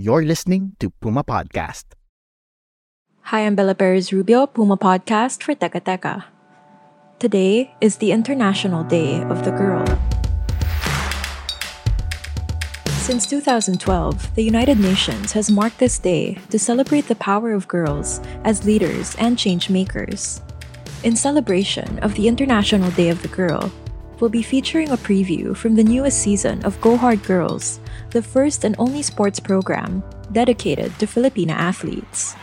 You're listening to Puma Podcast. Hi, I'm Bella Perez Rubio, Puma Podcast for Teka Teka. Today is the International Day of the Girl. Since 2012, the United Nations has marked this day to celebrate the power of girls as leaders and change makers. In celebration of the International Day of the Girl, we'll be featuring a preview from the newest season of Go Hard Girls, the first and only sports program dedicated to Filipina athletes.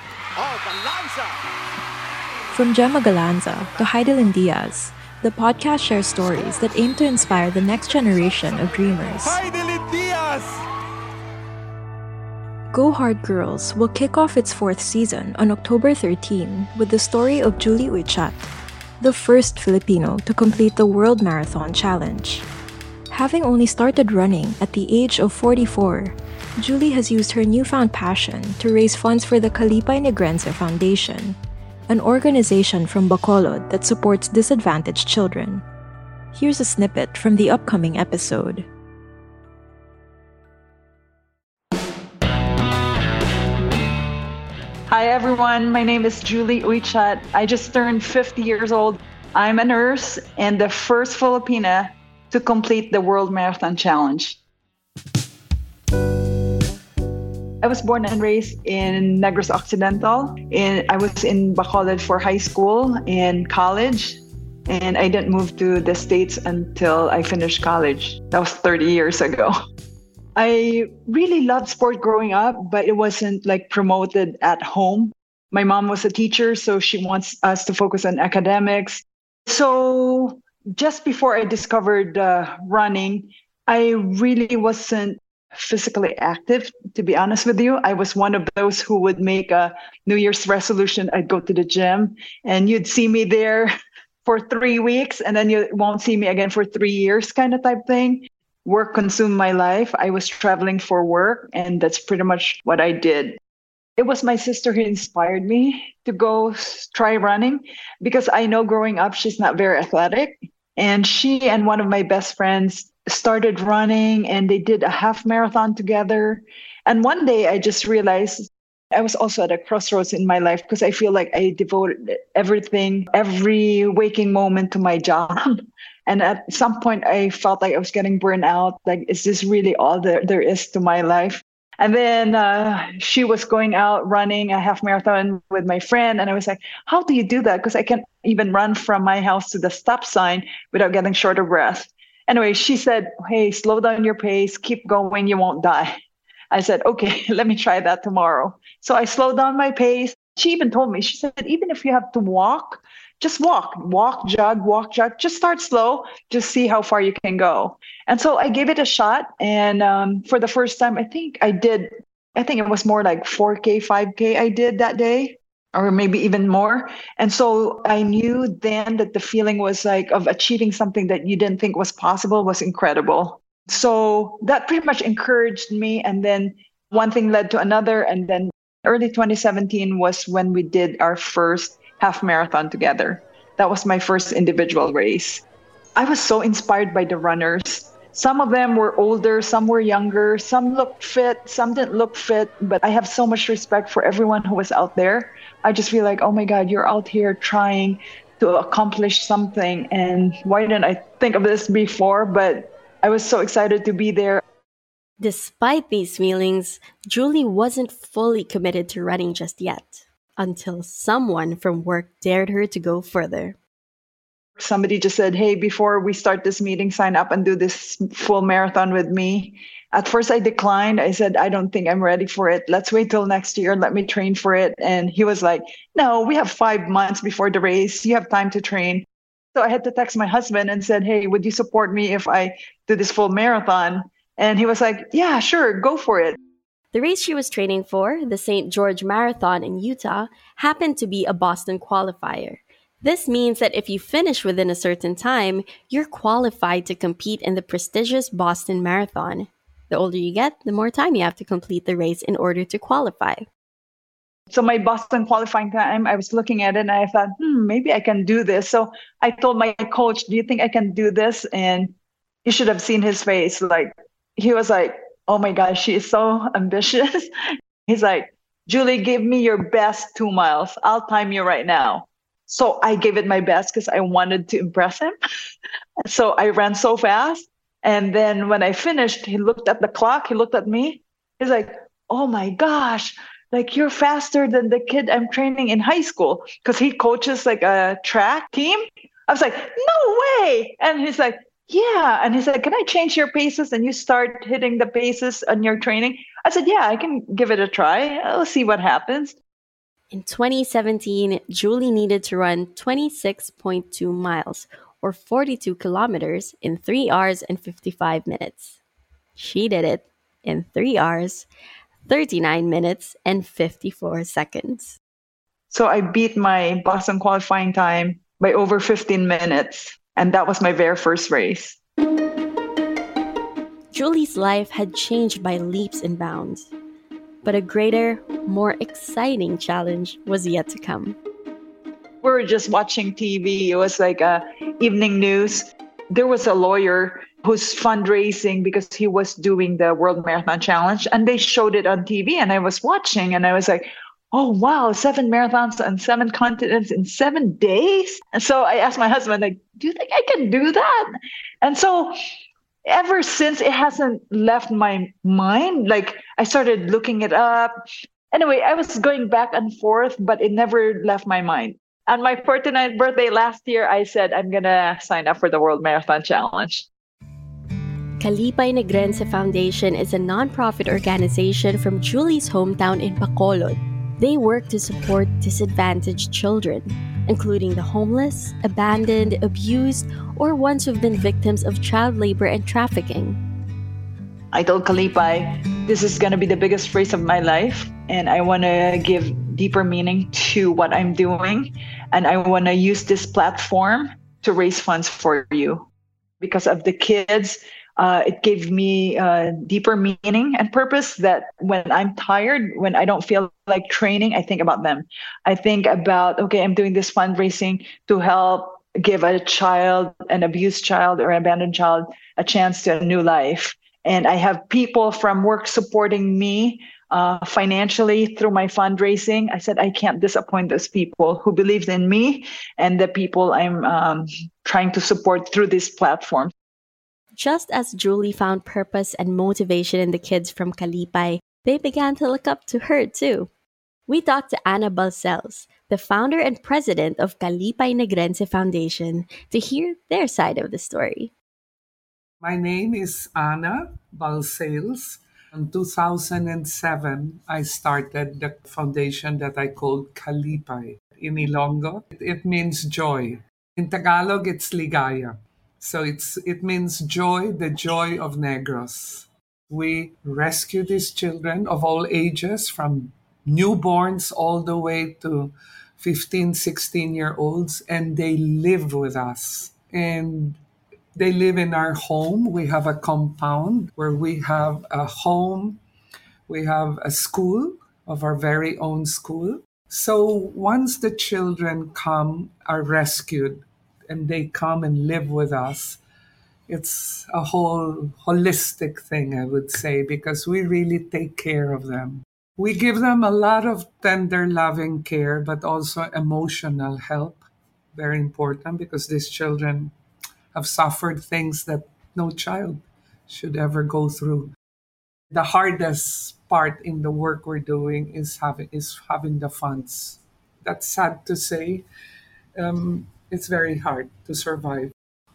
From Jema Galanza to Hidilyn Diaz, the podcast shares stories that aim to inspire the next generation of dreamers. Go Hard Girls will kick off its fourth season on October 13 with the story of Julie Uychiat, the first Filipino to complete the World Marathon Challenge. Having only started running at the age of 44, Julie has used her newfound passion to raise funds for the Kalipay Negrense Foundation, an organization from Bacolod that supports disadvantaged children. Here's a snippet from the upcoming episode. Hi, everyone. My name is Julie Uychiat. I just turned 50 years old. I'm a nurse and the first Filipina to complete the World Marathon Challenge. I was born and raised in Negros Occidental. And I was in Bacolod for high school and college. And I didn't move to the States until I finished college. That was 30 years ago. I really loved sport growing up, but it wasn't like promoted at home. My mom was a teacher, so she wants us to focus on academics. So just before I discovered uh, running, I really wasn't physically active, to be honest with you. I was one of those who would make a New Year's resolution. I'd go to the gym and you'd see me there for three weeks and then you won't see me again for three years, kind of type thing work consumed my life. I was traveling for work, and that's pretty much what I did. It was my sister who inspired me to go try running because I know growing up, she's not very athletic. And she and one of my best friends started running and they did a half marathon together. And one day I just realized I was also at a crossroads in my life because I feel like I devoted everything, every waking moment to my job. And at some point, I felt like I was getting burned out. Like, is this really all there, there is to my life? And then uh, she was going out running a half marathon with my friend. And I was like, how do you do that? Because I can't even run from my house to the stop sign without getting short of breath. Anyway, she said, hey, slow down your pace, keep going, you won't die. I said, okay, let me try that tomorrow. So I slowed down my pace. She even told me, she said, even if you have to walk, just walk, walk, jog, walk, jog. Just start slow, just see how far you can go. And so I gave it a shot. And um, for the first time, I think I did, I think it was more like 4K, 5K I did that day, or maybe even more. And so I knew then that the feeling was like of achieving something that you didn't think was possible was incredible. So that pretty much encouraged me. And then one thing led to another. And then early 2017 was when we did our first half marathon together. That was my first individual race. I was so inspired by the runners. Some of them were older, some were younger, some looked fit, some didn't look fit, but I have so much respect for everyone who was out there. I just feel like, oh my God, you're out here trying to accomplish something. And why didn't I think of this before? But I was so excited to be there. Despite these feelings, Julie wasn't fully committed to running just yet until someone from work dared her to go further. Somebody just said, Hey, before we start this meeting, sign up and do this full marathon with me. At first, I declined. I said, I don't think I'm ready for it. Let's wait till next year. Let me train for it. And he was like, No, we have five months before the race. You have time to train. So I had to text my husband and said, Hey, would you support me if I do this full marathon? And he was like, Yeah, sure, go for it. The race she was training for, the St. George Marathon in Utah, happened to be a Boston qualifier. This means that if you finish within a certain time, you're qualified to compete in the prestigious Boston Marathon. The older you get, the more time you have to complete the race in order to qualify. So my Boston qualifying time, I was looking at it and I thought, hmm, maybe I can do this. So I told my coach, "Do you think I can do this?" And you should have seen his face. Like he was like, "Oh my gosh, she is so ambitious." He's like, "Julie, give me your best two miles. I'll time you right now." So I gave it my best because I wanted to impress him. so I ran so fast. And then when I finished, he looked at the clock, he looked at me. He's like, "Oh my gosh, like you're faster than the kid I'm training in high school because he coaches like a track team. I was like, no way. And he's like, yeah. And he said can I change your paces and you start hitting the paces on your training? I said, yeah, I can give it a try. I'll see what happens. In 2017, Julie needed to run 26.2 miles or 42 kilometers in 3 hours and 55 minutes. She did it in 3 hours 39 minutes and 54 seconds. So I beat my Boston qualifying time by over 15 minutes. And that was my very first race. Julie's life had changed by leaps and bounds. But a greater, more exciting challenge was yet to come. We were just watching TV. It was like a evening news. There was a lawyer who's fundraising because he was doing the World Marathon Challenge and they showed it on TV and I was watching and I was like, oh wow, seven marathons on seven continents in seven days. And so I asked my husband, like, do you think I can do that? And so ever since it hasn't left my mind. Like I started looking it up. Anyway, I was going back and forth, but it never left my mind. On my 49th birthday last year, I said I'm gonna sign up for the World Marathon Challenge. Kalipay Negrense Foundation is a nonprofit organization from Julie's hometown in Bacolod. They work to support disadvantaged children, including the homeless, abandoned, abused, or ones who've been victims of child labor and trafficking. I told Kalipay, this is going to be the biggest race of my life, and I want to give deeper meaning to what I'm doing, and I want to use this platform to raise funds for you because of the kids uh, it gave me uh, deeper meaning and purpose that when I'm tired, when I don't feel like training, I think about them. I think about, okay, I'm doing this fundraising to help give a child, an abused child or an abandoned child, a chance to a new life. And I have people from work supporting me uh, financially through my fundraising. I said, I can't disappoint those people who believed in me and the people I'm um, trying to support through this platform. Just as Julie found purpose and motivation in the kids from Kalipay, they began to look up to her too. We talked to Anna Balcells, the founder and president of Kalipay Negrense Foundation, to hear their side of the story. My name is Anna Balcells. In 2007, I started the foundation that I called Kalipay. In Ilonggo, it means joy. In Tagalog, it's ligaya. So it's it means joy, the joy of Negros. We rescue these children of all ages from newborns all the way to 15, 16 year olds, and they live with us. And they live in our home. We have a compound where we have a home, we have a school of our very own school. So once the children come, are rescued, and they come and live with us, it's a whole holistic thing, I would say, because we really take care of them. We give them a lot of tender, loving care, but also emotional help. Very important because these children have suffered things that no child should ever go through. The hardest part in the work we're doing is having is having the funds. That's sad to say. Um, it's very hard to survive.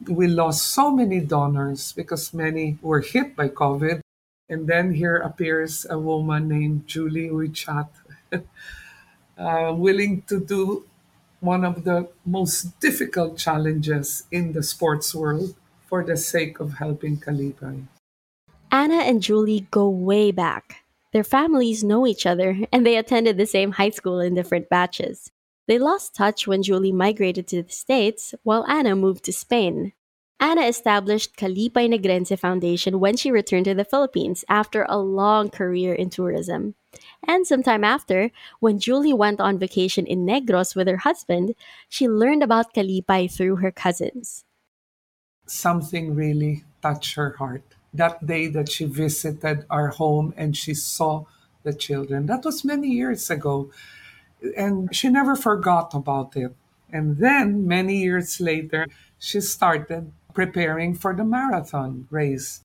We lost so many donors because many were hit by COVID. And then here appears a woman named Julie Uychiat, uh, willing to do one of the most difficult challenges in the sports world for the sake of helping Kalipay. Anna and Julie go way back. Their families know each other and they attended the same high school in different batches. They lost touch when Julie migrated to the States while Anna moved to Spain. Anna established Kalipay Negrense Foundation when she returned to the Philippines after a long career in tourism. And sometime after, when Julie went on vacation in Negros with her husband, she learned about Kalipay through her cousins. Something really touched her heart that day that she visited our home and she saw the children. That was many years ago. And she never forgot about it. And then, many years later, she started preparing for the marathon race,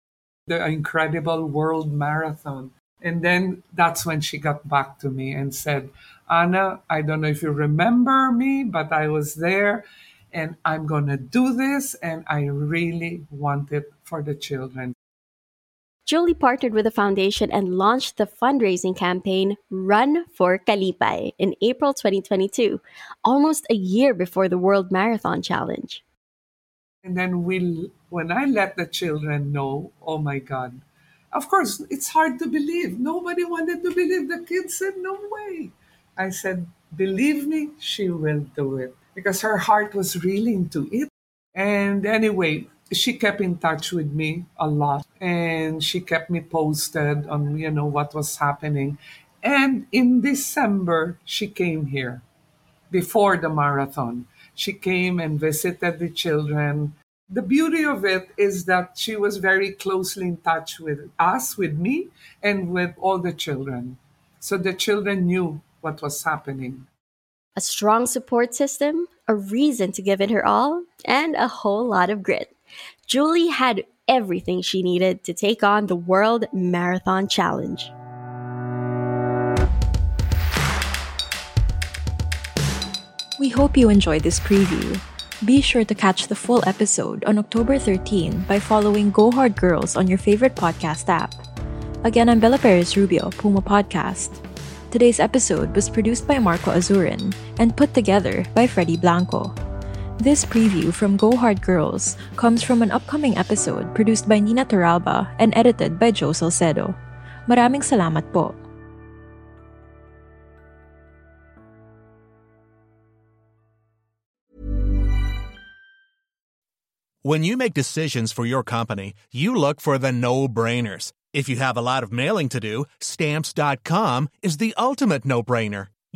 the incredible world marathon. And then that's when she got back to me and said, Anna, I don't know if you remember me, but I was there and I'm going to do this. And I really want it for the children. Julie partnered with the foundation and launched the fundraising campaign Run for Kalipay in April 2022, almost a year before the World Marathon Challenge. And then we, when I let the children know, oh my God, of course, it's hard to believe. Nobody wanted to believe. The kids said, no way. I said, believe me, she will do it because her heart was really into it. And anyway, she kept in touch with me a lot and she kept me posted on, you know, what was happening. And in December, she came here before the marathon. She came and visited the children. The beauty of it is that she was very closely in touch with us, with me, and with all the children. So the children knew what was happening. A strong support system, a reason to give it her all, and a whole lot of grit. Julie had everything she needed to take on the World Marathon Challenge. We hope you enjoyed this preview. Be sure to catch the full episode on October 13 by following Go Hard Girls on your favorite podcast app. Again, I'm Bella Perez Rubio, Puma Podcast. Today's episode was produced by Marco Azurin and put together by Freddie Blanco. This preview from Go Hard Girls comes from an upcoming episode produced by Nina Toralba and edited by Joe Salcedo. Maraming salamat po. When you make decisions for your company, you look for the no-brainers. If you have a lot of mailing to do, stamps.com is the ultimate no-brainer.